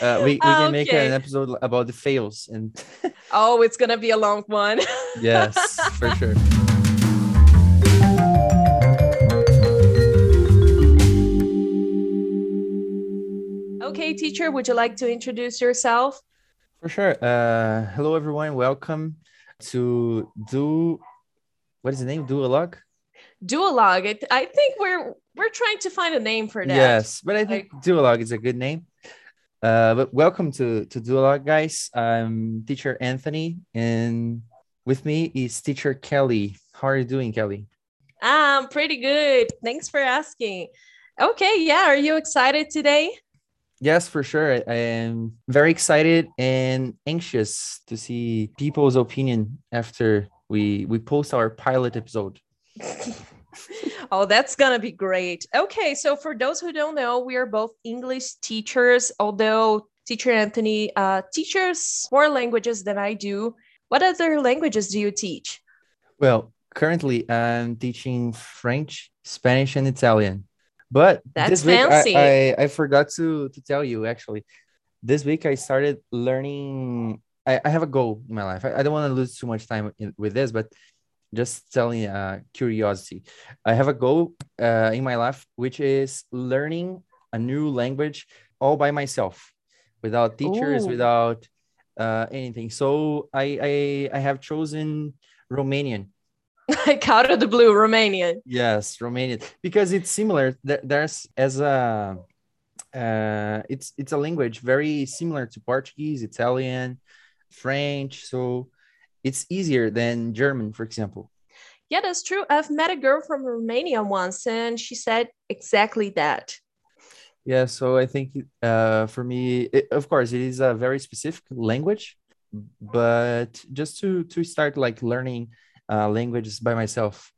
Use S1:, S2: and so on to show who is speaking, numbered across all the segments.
S1: Uh, we, we can make an episode about the fails and
S2: Oh, it's gonna be a long one.
S1: yes, for sure.
S2: okay, teacher, would you like to introduce yourself?
S1: For sure. Uh, hello, everyone. Welcome to Do. What is the name? Duolog?
S2: Duolog. I think we're we're trying to find a name for that.
S1: Yes, but I think Duolog is a good name. Uh, but welcome to to Duolog, guys. I'm teacher Anthony, and with me is teacher Kelly. How are you doing, Kelly?
S2: I'm pretty good. Thanks for asking. Okay, yeah. Are you excited today?
S1: Yes, for sure. I am very excited and anxious to see people's opinion after we we post our pilot episode.
S2: oh, that's gonna be great. Okay, so for those who don't know, we are both English teachers, although teacher Anthony uh, teaches more languages than I do. What other languages do you teach?
S1: Well, currently I'm teaching French, Spanish, and Italian. But
S2: That's
S1: this week I-
S2: fancy.
S1: I, I, forgot to, to tell you actually. This week I started learning. I, I have a goal in my life. I, I don't want to lose too much time in, with this, but just telling uh, curiosity. I have a goal uh, in my life, which is learning a new language all by myself, without teachers,
S2: Ooh.
S1: without uh, anything. So I, I I have chosen Romanian.
S2: like out of the blue, Romanian.
S1: Yes, Romanian because it's similar. There's as a uh, it's it's a language very similar to Portuguese, Italian, French. So it's easier than German, for example.
S2: Yeah, that's true. I've met a girl from Romania once, and she said exactly that.
S1: Yeah, so I think uh, for me, it, of course, it is a very specific language, but just to to start like learning uh, languages by myself.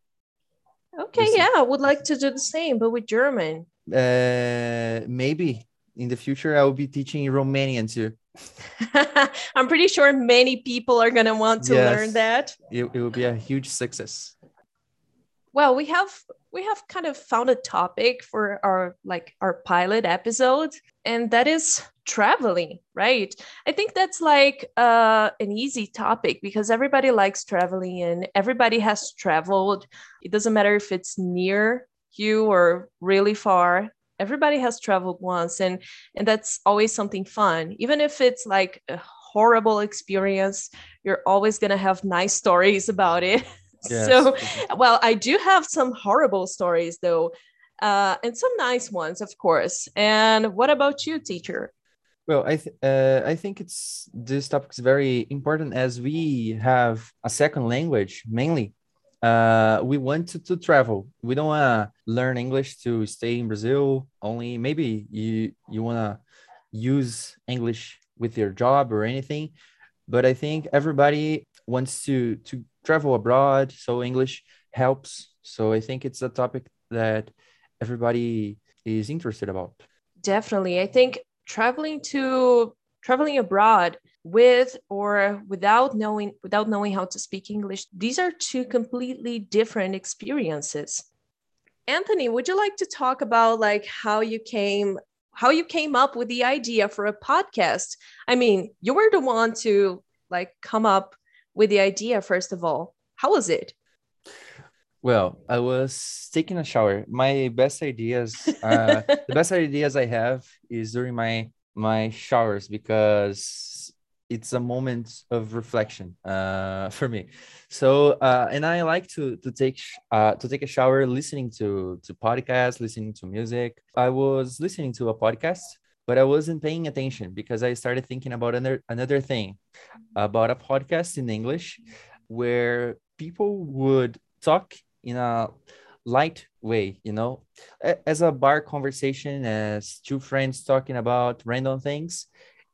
S2: Okay, yeah, I would like to do the same, but with German.
S1: Uh, maybe in the future I will be teaching Romanian too.
S2: I'm pretty sure many people are going to want to
S1: Yes.
S2: learn that.
S1: It, it will be a huge success.
S2: Well, we have we have kind of found a topic for our like our pilot episode and that is traveling, right? I think that's like uh an easy topic because everybody likes traveling and everybody has traveled. It doesn't matter if it's near you or really far. Everybody has traveled once and and that's always something fun. Even if it's like a horrible experience, you're always going to have nice stories about it.
S1: Yes.
S2: So well, I do have some horrible stories though, uh, and some nice ones, of course. And what about you, teacher?
S1: Well, I th- uh, I think it's this topic is very important as we have a second language mainly. Uh, we want to, travel. We don't want to learn English to stay in Brazil only. Maybe you you want to use English with your job or anything, but I think everybody wants to to travel abroad, so English helps. So I think it's a topic that everybody is interested about.
S2: Definitely, I think traveling to traveling abroad with or without knowing without knowing how to speak English, these are two completely different experiences. Anthony, would you like to talk about like how you came how you came up with the idea for a podcast? I mean, you were the one to like come up with the idea first of all. How was it?
S1: Well, I was taking a shower. My best ideas, uh, the best ideas I have is during my my showers because it's a moment of reflection uh, for me. So, uh, and I like to to take uh, to take a shower, listening to to podcasts, listening to music. I was listening to a podcast, but I wasn't paying attention because I started thinking about another another thing about a podcast in English where people would talk in a light way, you know, as a bar conversation, as two friends talking about random things.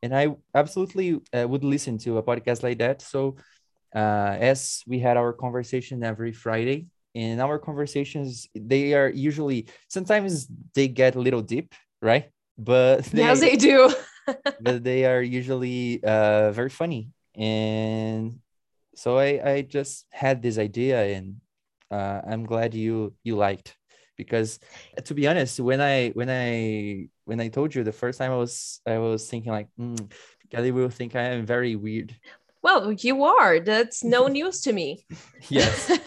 S1: And I absolutely uh, would listen to a podcast like that. So, uh, as we had our conversation every Friday, in our conversations, they are usually sometimes they get a little deep, right? But
S2: yes, they do.
S1: but they are usually uh, very funny. And so I, I just had this idea and uh, I'm glad you you liked because to be honest, when I when I when I told you the first time, I was I was thinking like, mm, Kelly will think I am very weird.
S2: Well, you are. That's no news to me.
S1: Yes.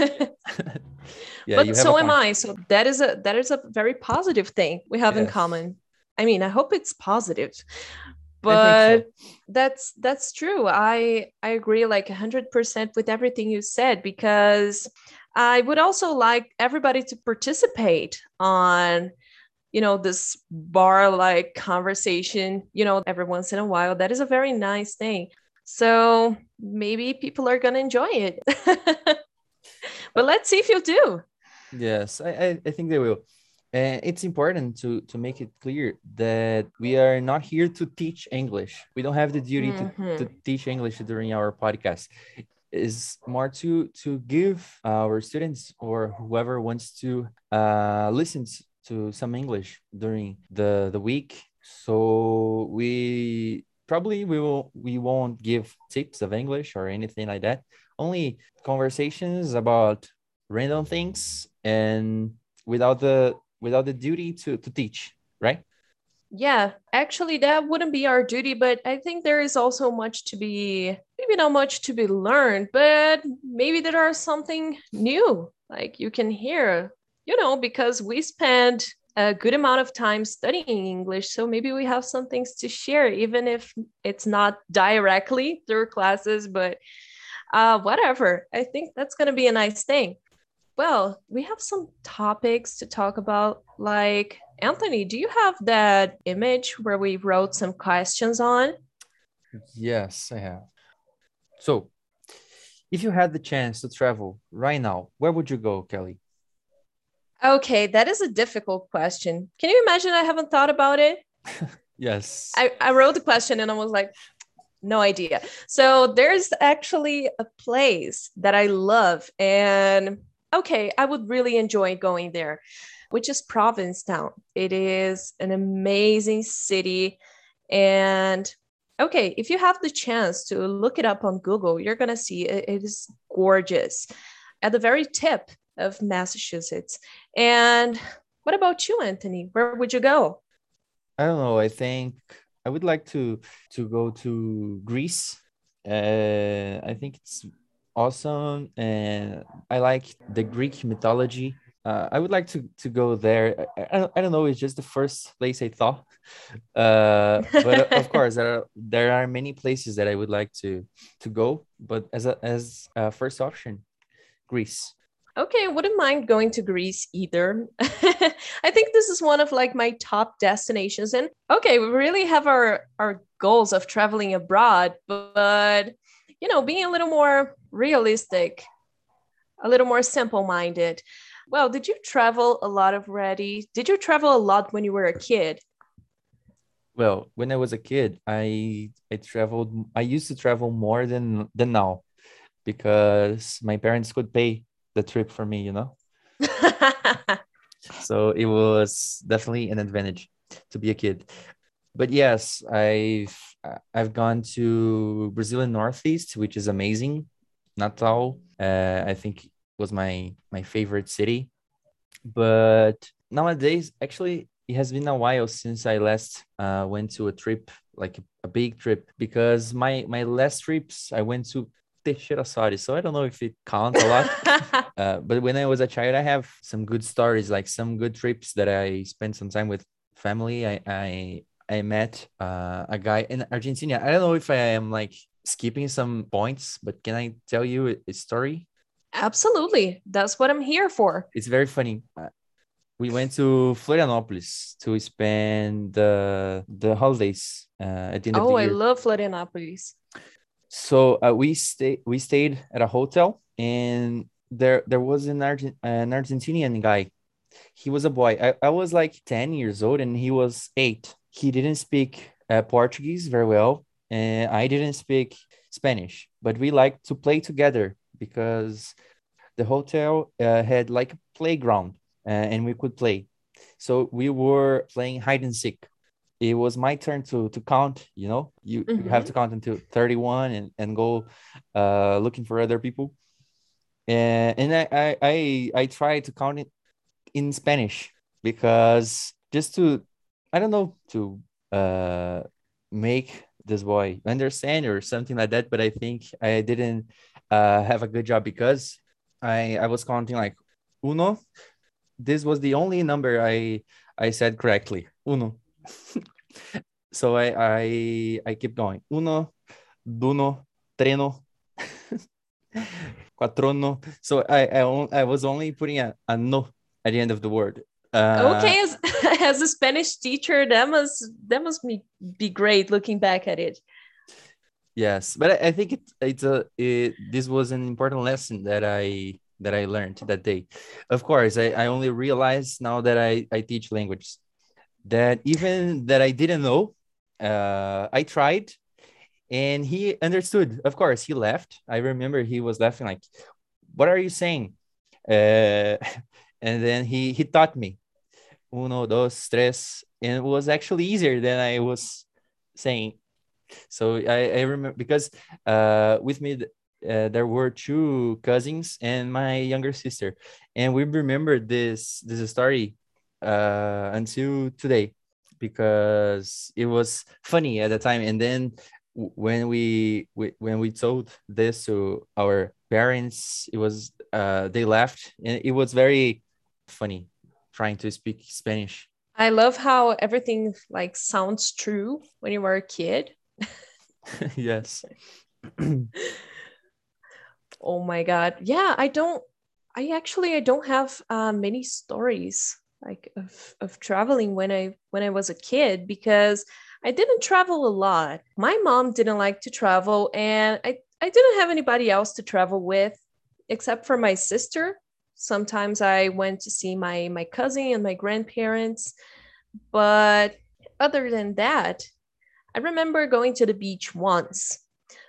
S1: yeah,
S2: but so am. I. So that is a that is a very positive thing we have in common. I mean, I hope it's positive. But
S1: so.
S2: that's that's true. I I agree like 100% with everything you said because I would also like everybody to participate on you know this bar like conversation, you know, every once in a while. That is a very nice thing. So maybe people are going to enjoy it. but let's see if you do.
S1: Yes, I, I, I think they will. And it's important to, to make it clear that we are not here to teach English. We don't have the duty to, to
S2: Mhm.
S1: teach English during our podcast. Is more to to give our students or whoever wants to uh, listen to some English during the the week. So we probably we will we won't give tips of English or anything like that. Only conversations about random things and without the without the duty to to teach right
S2: Yeah, actually, that wouldn't be our duty, but I think there is also much to be, maybe not much to be learned, but maybe there are something new, like you can hear, you know, because we spend a good amount of time studying English. So maybe we have some things to share, even if it's not directly through classes, but uh, whatever. I think that's going to be a nice thing. Well, we have some topics to talk about. Like, Anthony, do you have that image where we wrote some questions on?
S1: yes i have so if you had the chance to travel right now where would you go kelly
S2: Okay, that is a difficult question. Can you imagine I haven't thought about it?
S1: yes
S2: I, I wrote the question and I was like, no idea. So there's actually a place that I love. And okay, I would really enjoy going there, which is Provincetown. It is an amazing city. And okay, if you have the chance to look it up on Google, you're going to see it, it is gorgeous at the very tip of Massachusetts. And what about you, Anthony? Where would you go?
S1: i don't know i think i would like to to go to greece uh, i think it's awesome and i like the greek mythology uh, i would like to to go there I, I, don't, know it's just the first place i thought uh, but of course there are there are many places that i would like to to go but as a as a first option greece
S2: Okay, I wouldn't mind going to Greece either. I think this is one of like my top destinations. And okay, we really have our our goals of traveling abroad, but you know, being a little more realistic, a little more simple-minded. Well, did you travel a lot already? Did you travel a lot when you were a kid?
S1: well when i was a kid i i traveled i used to travel more than than now because my parents could pay the trip for me you know so it was definitely an advantage to be a kid but yes i've i've gone to brazilian northeast which is amazing. Natal uh, i think was my my favorite city. But nowadays actually it has been a while since i last uh, went to a trip like a, big trip because my my last trips i went to Teixeira Soares, so i don't know if it counts a lot. Uh, but when I was a child, I have some good stories, like some good trips that I spent some time with family. I I, I met uh, a guy in Argentina. I don't know if I am like skipping some points, but can I tell you a, story?
S2: Absolutely. That's what I'm here for.
S1: It's very funny. Uh, we went to Florianopolis to spend the the holidays uh, at the end of
S2: Oh,
S1: the
S2: I
S1: year.
S2: love Florianopolis.
S1: so uh, we stayed we stayed at a hotel and there there was an Argent an Argentinian guy. He was a boy. I, I was like 10 years old and he was eight. He didn't speak uh, Portuguese very well and I didn't speak Spanish, but we liked to play together because the hotel uh, had like a playground uh, and we could play. So we were playing hide and seek. It was my turn to to count you know? You, you have to count until 31 and, and go uh looking for other people. And and I, I i i tried to count it in spanish because just to I don't know to uh make this boy understand or something like that. But I think I didn't uh have a good job because I I was counting like uno. This was the only number I I said correctly. Uno. so I I I keep going. Uno, duno, treno, quatrono. So I I, I was only putting a, a no at the end of the word.
S2: Uh, okay, as, as a Spanish teacher, that must that must be, be great looking back at it.
S1: Yes, but I, I think it, it's a it, this was an important lesson that I that I learned that day. Of course, I, I only realized now that I, I teach languages that even that I didn't know, uh, I tried and he understood. Of course, he left. I remember he was laughing like, "What are you saying?" Uh, and then he he taught me uno, dos, tres, and it was actually easier than I was saying. So I, I remember because uh, with me uh, there were two cousins and my younger sister, and we remembered this this story uh, until today because it was funny at the time. And then when we, we when we told this to our parents, it was uh, they laughed and it was very funny trying to speak Spanish.
S2: I love how everything like sounds true when you were a kid.
S1: yes.
S2: oh my god. Yeah, I don't I actually I don't have uh, many stories like of, of traveling when I when I was a kid because I didn't travel a lot. My mom didn't like to travel and I, I didn't have anybody else to travel with except for my sister sometimes i went to see my my cousin and my grandparents but other than that i remember going to the beach once.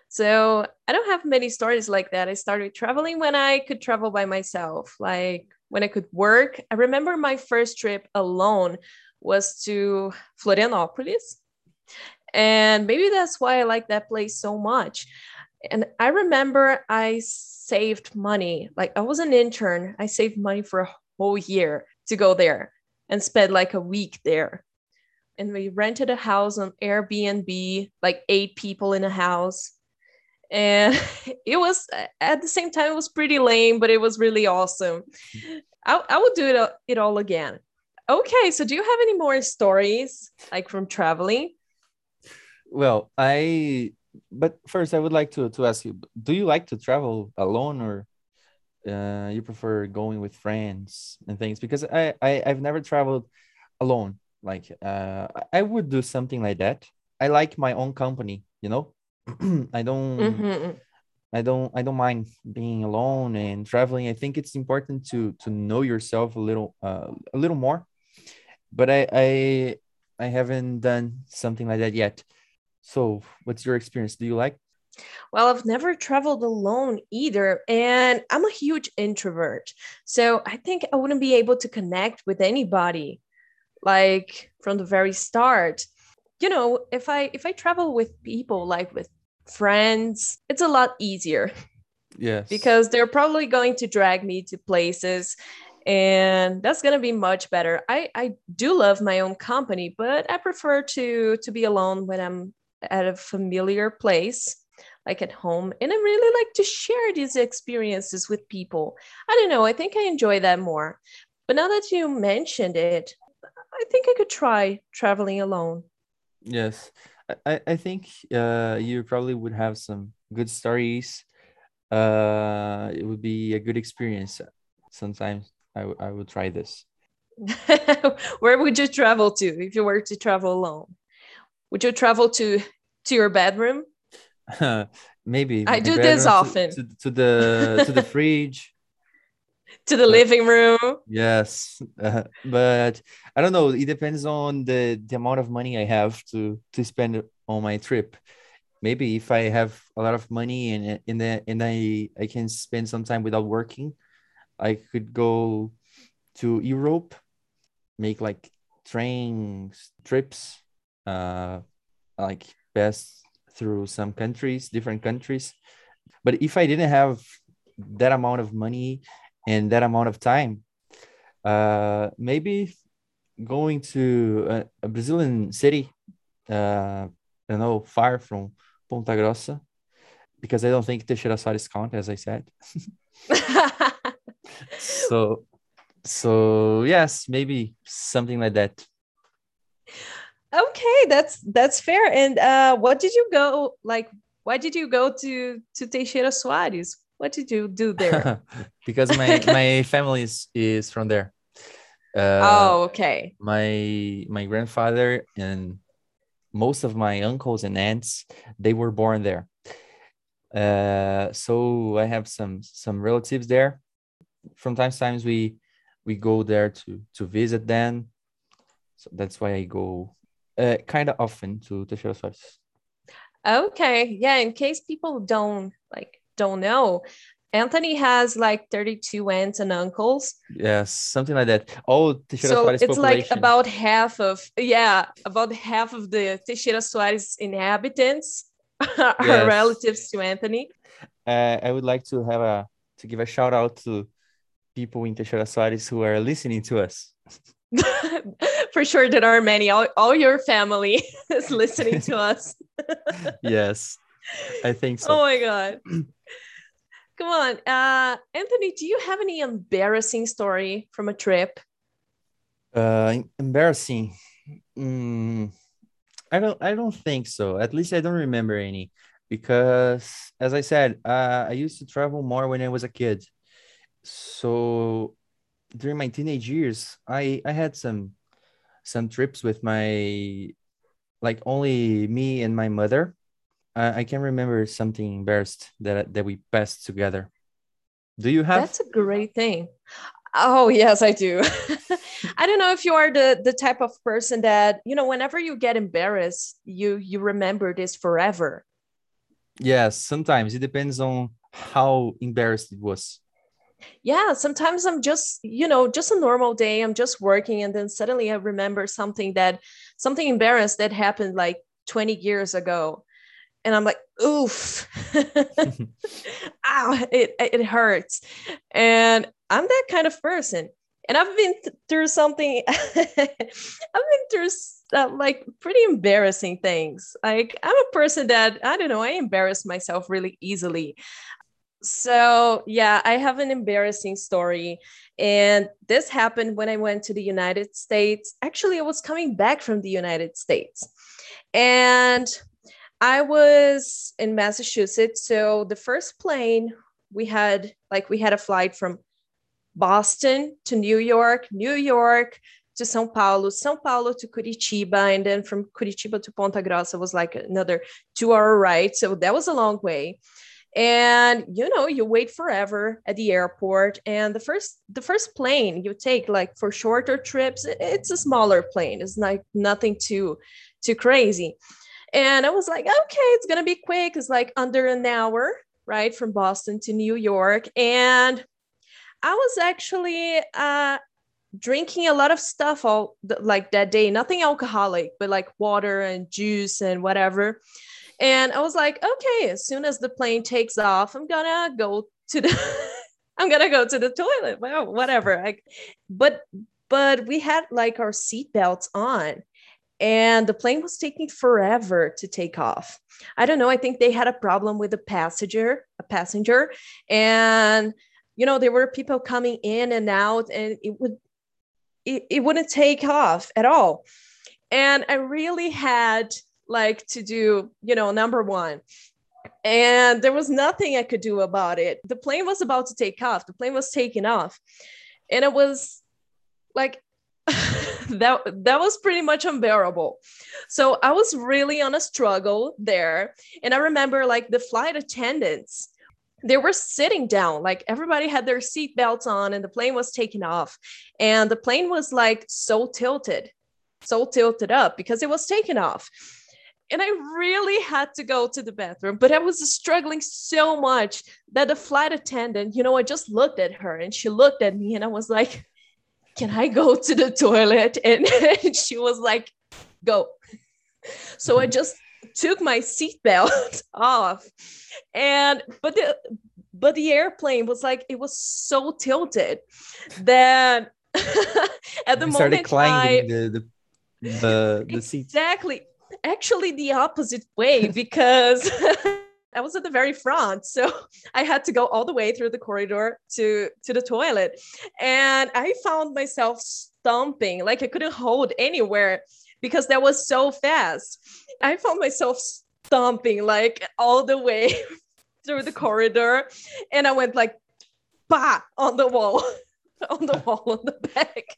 S2: So i don't have many stories like that. I started traveling when i could travel by myself like when i could work. I remember my first trip alone was to florianopolis and maybe that's why i like that place so much and i remember i saved money. Like I was an intern, I saved money for a whole year to go there and spend like a week there. And we rented a house on Airbnb, like eight people in a house. And it was at the same time, it was pretty lame, but it was really awesome. I, I would do it, it all again. Okay, so do you have any more stories like from traveling?
S1: Well, I but first, I would like to to ask you: Do you like to travel alone, or uh, you prefer going with friends and things? Because I, I I've never traveled alone. Like uh, I would do something like that. I like my own company. You know, I don't. Mm-hmm. I don't I don't mind being alone and traveling. I think it's important to to know yourself a little uh, a little more. But I I I haven't done something like that yet. So, what's your experience? Do you like?
S2: Well, I've never traveled alone either, and I'm a huge introvert. So, I think I wouldn't be able to connect with anybody like from the very start. You know, if I if I travel with people like with friends, it's a lot easier.
S1: Yes.
S2: Because they're probably going to drag me to places and that's going to be much better. I I do love my own company, but I prefer to to be alone when I'm at a familiar place like at home and i really like to share these experiences with people. I don't know i think i enjoy that more. But now that you mentioned it i think i could try traveling alone.
S1: Yes. I, I think uh, you probably would have some good stories. Uh, it would be a good experience. Sometimes I, I would try this.
S2: Where would you travel to if you were to travel alone would you travel to to your bedroom?
S1: Uh, Maybe
S2: I do this often.
S1: To, to, the to the fridge.
S2: to the but, living room.
S1: Yes, uh, but I don't know. It depends on the the amount of money I have to to spend on my trip. Maybe if I have a lot of money and in the and I I can spend some time without working, I could go to Europe, make like train trips, uh, like pass through some countries, different countries. But if I didn't have that amount of money and that amount of time, uh, maybe going to a, a Brazilian city, uh, you know, far from Ponta Grossa, because I don't think Teixeira Soares count, as I said. so, so yes, maybe something like that.
S2: Okay, that's that's fair. And uh, what did you go like? Why did you go to to Teixeira Soares? What did you do there?
S1: because my my family is is from there.
S2: Uh, oh, okay.
S1: My my grandfather and most of my uncles and aunts they were born there. Uh, so I have some some relatives there. From time to times we we go there to to visit them. So that's why I go uh, kind of often to Teixeira Soares.
S2: Okay, yeah. In case people don't like don't know, Anthony has like 32 aunts and uncles.
S1: Yes, something like that. Oh,
S2: Teixeira so Soares it's population. like about half of yeah, about half of the Teixeira Soares inhabitants are yes. relatives to Anthony.
S1: Uh, I would like to have a to give a shout out to people in Teixeira Soares who are listening to us.
S2: For sure, there are many. All, all your family is listening to us.
S1: yes, I think so.
S2: Oh my god. Come on. Uh, Anthony, do you have any embarrassing story from a trip?
S1: Uh, embarrassing. Mm, I don't. I don't think so. At least I don't remember any, because as I said, uh, I used to travel more when I was a kid. So during my teenage years, I I had some some trips with my like only me and my mother I, I can remember something embarrassed that that we passed together. Do you have?
S2: That's a great thing. Oh yes, I do. I don't know if you are the the type of person that you know whenever you get embarrassed, you you remember this forever.
S1: Yes, sometimes it depends on how embarrassed it was.
S2: Yeah, sometimes I'm just, you know, just a normal day. I'm just working and then suddenly I remember something that something embarrassed that happened like 20 years ago and I'm like, oof, ow, it, it hurts. And I'm that kind of person. And I've been th- through something, I've been through uh, like pretty embarrassing things. Like, I'm a person that, I don't know, I embarrass myself really easily. So, yeah, I have an embarrassing story. And this happened when I went to the United States. Actually, I was coming back from the United States. And I was in Massachusetts. So the first plane we had, like, we had a flight from Boston to New York, New York to São Paulo, São Paulo to Curitiba, and then from Curitiba to Ponta Grossa was like another two hour ride. So that was a long way. And you know, you wait forever at the airport. And the first the first plane you take, like for shorter trips, it's a smaller plane. It's like nothing too too crazy. And I was like, okay, it's to be quick. It's like under an hour, right? From Boston to New York. And I was actually uh, drinking a lot of stuff all like that day, nothing alcoholic, but like water and juice and whatever. And I was like, okay, as soon as the plane takes off, I'm gonna go to the I'm gonna go to the toilet. Well, whatever. I, but but we had like our seatbelts on and the plane was taking forever to take off. I don't know. I think they had a problem with a passenger, a passenger, and you know there were people coming in and out, and it would it, it wouldn't take off at all. And I really had like to do, you know, number one. And there was nothing I could do about it. The plane was about to take off. The plane was taking off. And it was like that that was pretty much unbearable. So I was really on a struggle there. And I remember like the flight attendants, they were sitting down, like everybody had their seat belts on and the plane was taking off. And the plane was like so tilted, so tilted up because it was taking off. And I really had to go to the bathroom, but I was struggling so much that the flight attendant, you know, I just looked at her and she looked at me and I was like, can I go to the toilet? And, she was like, go. So I mm-hmm. just took my seatbelt off. And but the but the airplane was like it was so tilted that At the
S1: we started
S2: moment,
S1: climbing
S2: I
S1: the the the, the
S2: exactly actually the opposite way because I was at the very front, so I had to go all the way through the corridor to to the toilet, and I found myself stomping like I couldn't hold anywhere because that was so fast. I found myself stomping like all the way through the corridor, and I went like, bah, on the wall, on the wall on the back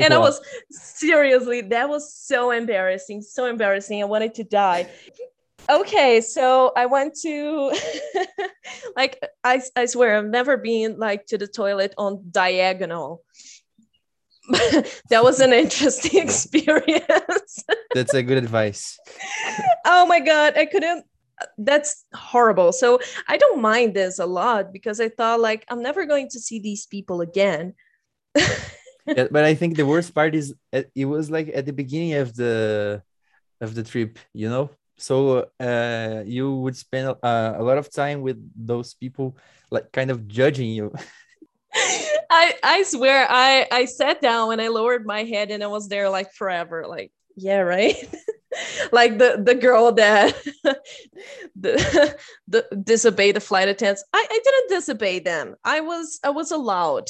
S2: and I was seriously, that was so embarrassing, so embarrassing. I wanted to die. Okay, so I went to like I, I swear I've never been like to the toilet on diagonal. that was an interesting experience.
S1: That's a good advice.
S2: oh my god, I couldn't that's horrible. So I don't mind this a lot because I thought like I'm never going to see these people again.
S1: Yeah, but I think the worst part is uh, it was like at the beginning of the of the trip, you know. So uh, you would spend uh, a lot of time with those people, like kind of judging you.
S2: I I swear I I sat down and I lowered my head and I was there like forever like yeah right like the the girl that the, the disobeyed the flight attendants I, I didn't disobey them I was I was allowed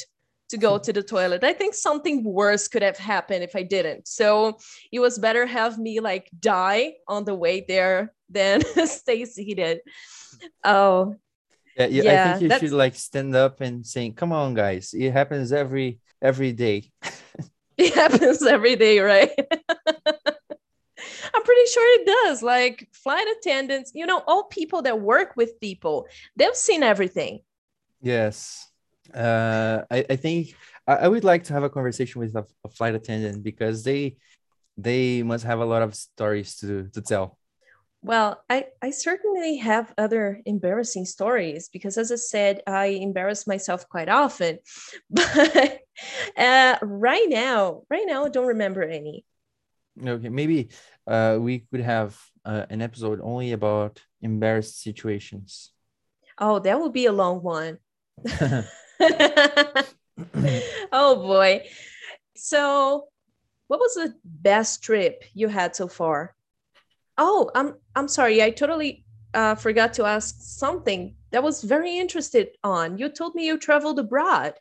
S2: to go to the toilet I think something worse could have happened if I didn't so it was better have me like die on the way there than stay seated oh
S1: Yeah, you, I think you
S2: that's-
S1: should like stand up and saying, "Come on, guys! It happens every every day."
S2: it happens every day, right? I'm pretty sure it does. Like flight attendants, you know, all people that work with people, they've seen everything.
S1: Yes. Uh, I, I think I, I would like to have a conversation with a, a flight attendant because they they must have a lot of stories to to tell.
S2: Well, I, I certainly have other embarrassing stories because, as I said, I embarrass myself quite often. But uh, right now, right now, I don't remember any.
S1: Okay, maybe uh, we could have uh, an episode only about embarrassed situations.
S2: Oh, that would be a long one. oh boy. So, what was the best trip you had so far? Oh, I'm I'm sorry. I totally uh, forgot to ask something that was very interested on. You told me you traveled abroad,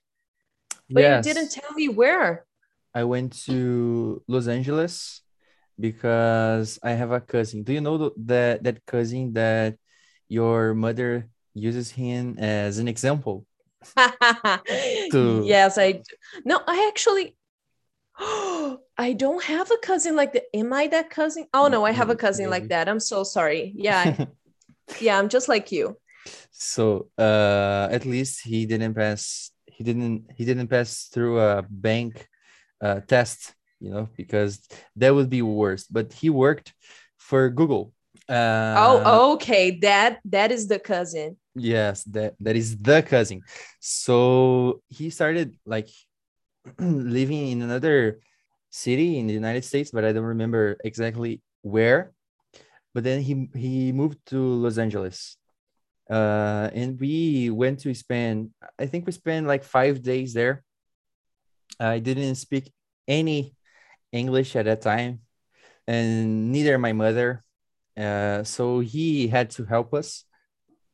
S2: but
S1: yes,
S2: you didn't tell me where.
S1: I went to Los Angeles because I have a cousin. Do you know that that cousin that your mother uses him as an example? To-
S2: yes, I. No, I actually I don't have a cousin like that. Am I that cousin? Oh no, I have a cousin like that. I'm so sorry. Yeah, yeah, I'm just like you.
S1: so uh at least he didn't pass he didn't he didn't pass through a bank uh test you know because that would be worse but he worked for google uh
S2: oh, okay. That that is the cousin.
S1: yes that that is the cousin so he started like living in another city in the united states but i don't remember exactly where but then he he moved to los angeles uh and we went to spend i think we spent like five days there i didn't speak any english at that time and neither my mother uh so he had to help us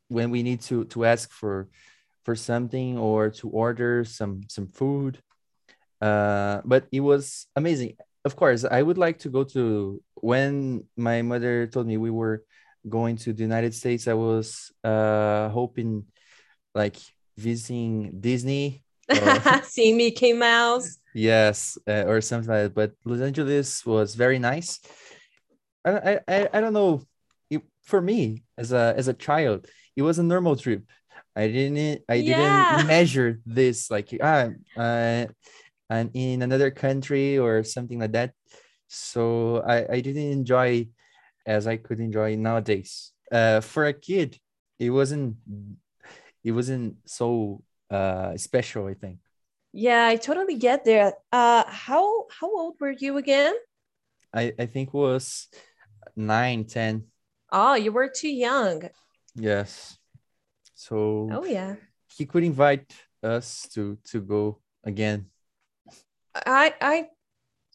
S1: when we need to to ask for for something or to order some some food. Uh but it was amazing. Of course i would like to go to when my mother told me we were going to the united states i was uh hoping like visiting disney or-
S2: See Mickey Mouse.
S1: yes uh, or something like that. But los angeles was very nice i i i, don't know it, for me as a as a child it was a normal trip i didn't i
S2: Yeah.
S1: didn't measure this like ah uh, and in another country or something like that so i i didn't enjoy as i could enjoy nowadays uh for a kid it wasn't it wasn't so uh special i think
S2: Yeah, I totally get there. Uh, how how old were you again?
S1: I, I think was nine, ten.
S2: Oh, you were too young.
S1: Yes. So
S2: Oh yeah.
S1: he could invite us to to go again.
S2: I I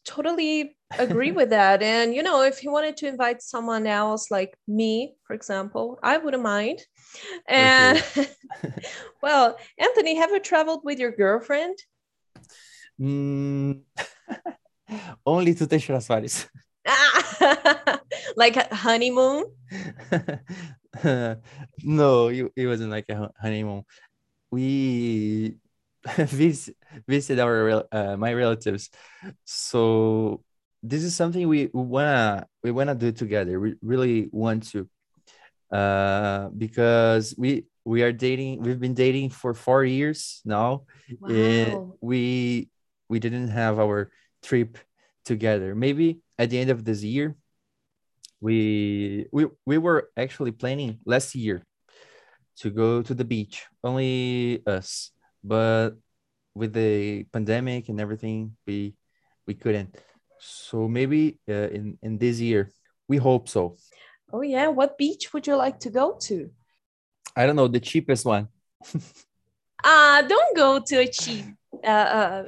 S2: totally agree with that. And you know, if he wanted to invite someone else like me, for example, I wouldn't mind. And well, Anthony, have you traveled with your girlfriend?
S1: Mm, only to Teixeira Soares.
S2: like honeymoon?
S1: no, it, it wasn't like a honeymoon. We visit, visit our uh, my relatives. So this is something we wanna we wanna do together. We really want to, uh, because we we are dating. We've been dating for four years now, wow. and we we didn't have our trip together. Maybe at the end of this year, we we we were actually planning last year to go to the beach, only us. But with the pandemic and everything, we we couldn't. So maybe uh, in in this year, we hope so.
S2: Oh yeah, what beach would you like to go to?
S1: I don't know, the cheapest one.
S2: Ah, uh, don't go to a cheap uh, uh,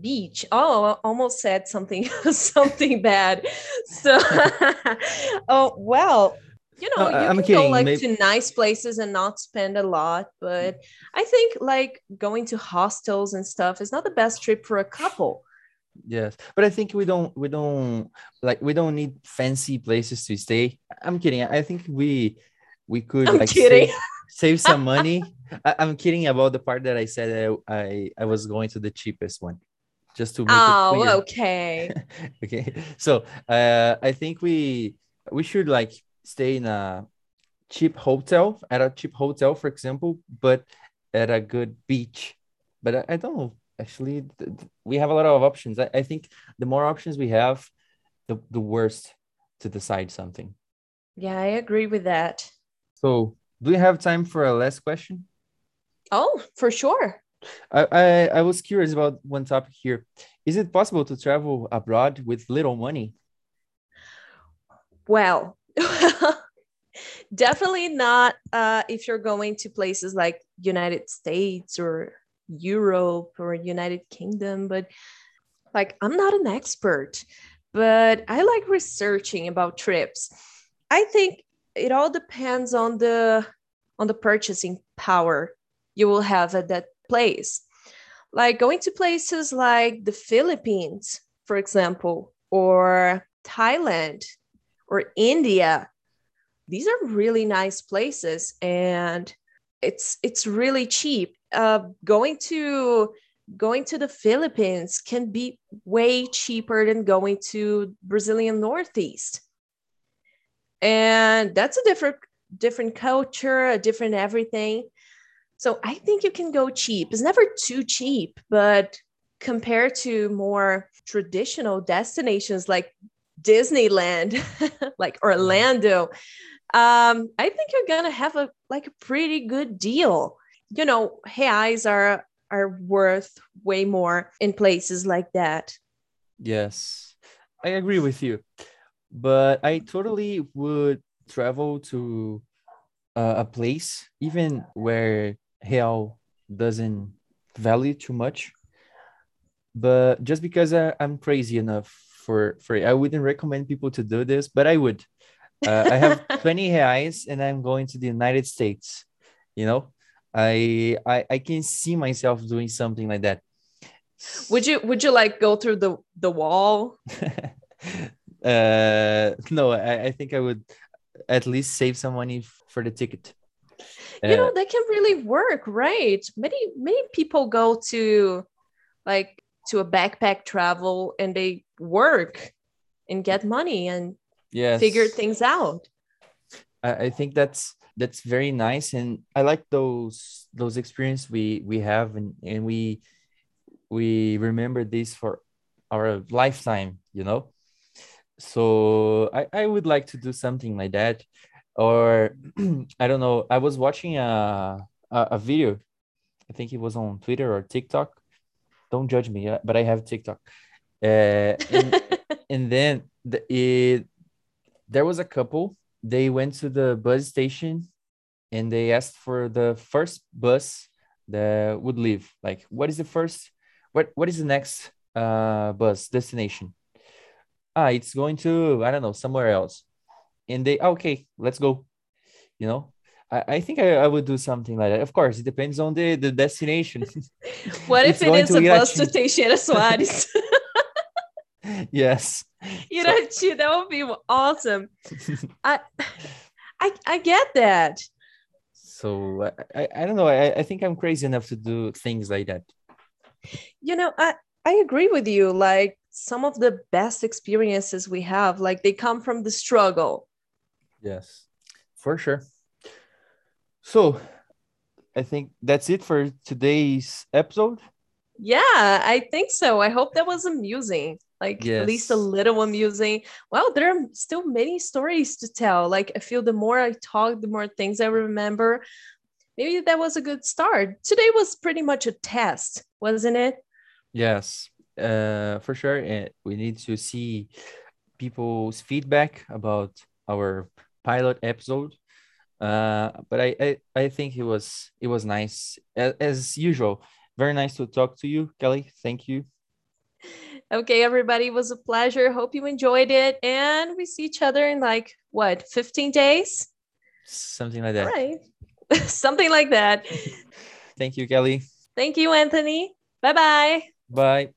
S2: beach. Oh, I almost said something something bad. So, oh well, you know, you I'm can kidding. go like Maybe... to nice places and not spend a lot. But I think like going to hostels and stuff is not the best trip for a couple.
S1: Yes, but I think we don't we don't like we don't need fancy places to stay. I'm kidding. I think we we could
S2: I'm
S1: like. Save, save some money. I, am kidding about the part that I said I, I I was going to the cheapest one just to make
S2: oh, okay.
S1: okay. So uh, I think we we should like stay in a cheap hotel at a cheap hotel, for example, but at a good beach. But I, I don't know. Actually, th- we have a lot of options. I, I think the more options we have, the, the worst to decide something.
S2: Yeah, I agree with that.
S1: So, do you have time for a last question?
S2: Oh, for sure.
S1: I, I, I was curious about one topic here. Is it possible to travel abroad with little money?
S2: Well, definitely not uh, if you're going to places like United States or Europe or United Kingdom. But like, I'm not an expert, but I like researching about trips. I think it all depends on the on the purchasing power you will have at that place. Like going to places like the Philippines, for example, or Thailand or India. These are really nice places and it's it's really cheap. Uh, going to going to the Philippines can be way cheaper than going to Brazilian Northeast. And that's a different different culture, a different everything. So I think you can go cheap. It's never too cheap, but compared to more traditional destinations like Disneyland, like Orlando, um, I think you're gonna have a like a pretty good deal. You know, reais are are worth way more in places like that.
S1: Yes, I agree with you, but I totally would travel to uh, a place even where real doesn't value too much. But just because I, am crazy enough for for it, i wouldn't recommend people to do this but i would. Uh, i have 20 reais and i'm going to the united states you know? I, I i can see myself doing something like that.
S2: Would you would you like go through the the wall?
S1: Uh no I, I think i would at least save some money for the ticket
S2: you know that can really work right? Many many people go to like to a backpack travel and they work and get money and
S1: yes.
S2: figure things out.
S1: I, I think that's that's very nice. And i like those those experience we we have and and we we remember this for our lifetime you know? So i i would like to do something like that or I don't know. I was watching a, a, a video. I think it was on Twitter or TikTok. Don't judge me, uh, but I have TikTok. Uh, and, and then the, it, there was a couple. They went to the bus station and they asked for the first bus that would leave. Like, what is the first? What what is the next uh bus destination. Ah, it's going to I don't know somewhere else, and they okay, let's go. You know, I, I think I, I would do something like that. Of course, it depends on the the destination.
S2: what if it is
S1: to
S2: bus to. Teixeira Soares?
S1: yes.
S2: Irati, that would be awesome. I, I, I get that.
S1: So I, I, I don't know. I, I think I'm crazy enough to do things like that.
S2: You know, I, I agree with you. Like some of the best experiences we have, like they come from the struggle.
S1: Yes, for sure. So I think that's it for today's episode.
S2: Yeah, I think so. I hope that was amusing. Like at least a little amusing. Well, there are still many stories to tell. Like I feel the more I talk, the more things I remember. Maybe that was a good start. Today was pretty much a test, wasn't it?
S1: Yes, uh, for sure. And we need to see people's feedback about our pilot episode. Uh, but I, I, I think it was it was nice as, as usual. Very nice to talk to you, Kelly. Thank you.
S2: Okay, everybody, it was a pleasure. Hope you enjoyed it. And we see each other in like what, 15 days?
S1: Something like that.
S2: right. Something like that.
S1: Thank you, Kelly.
S2: Thank you, Anthony. Bye bye.
S1: Bye.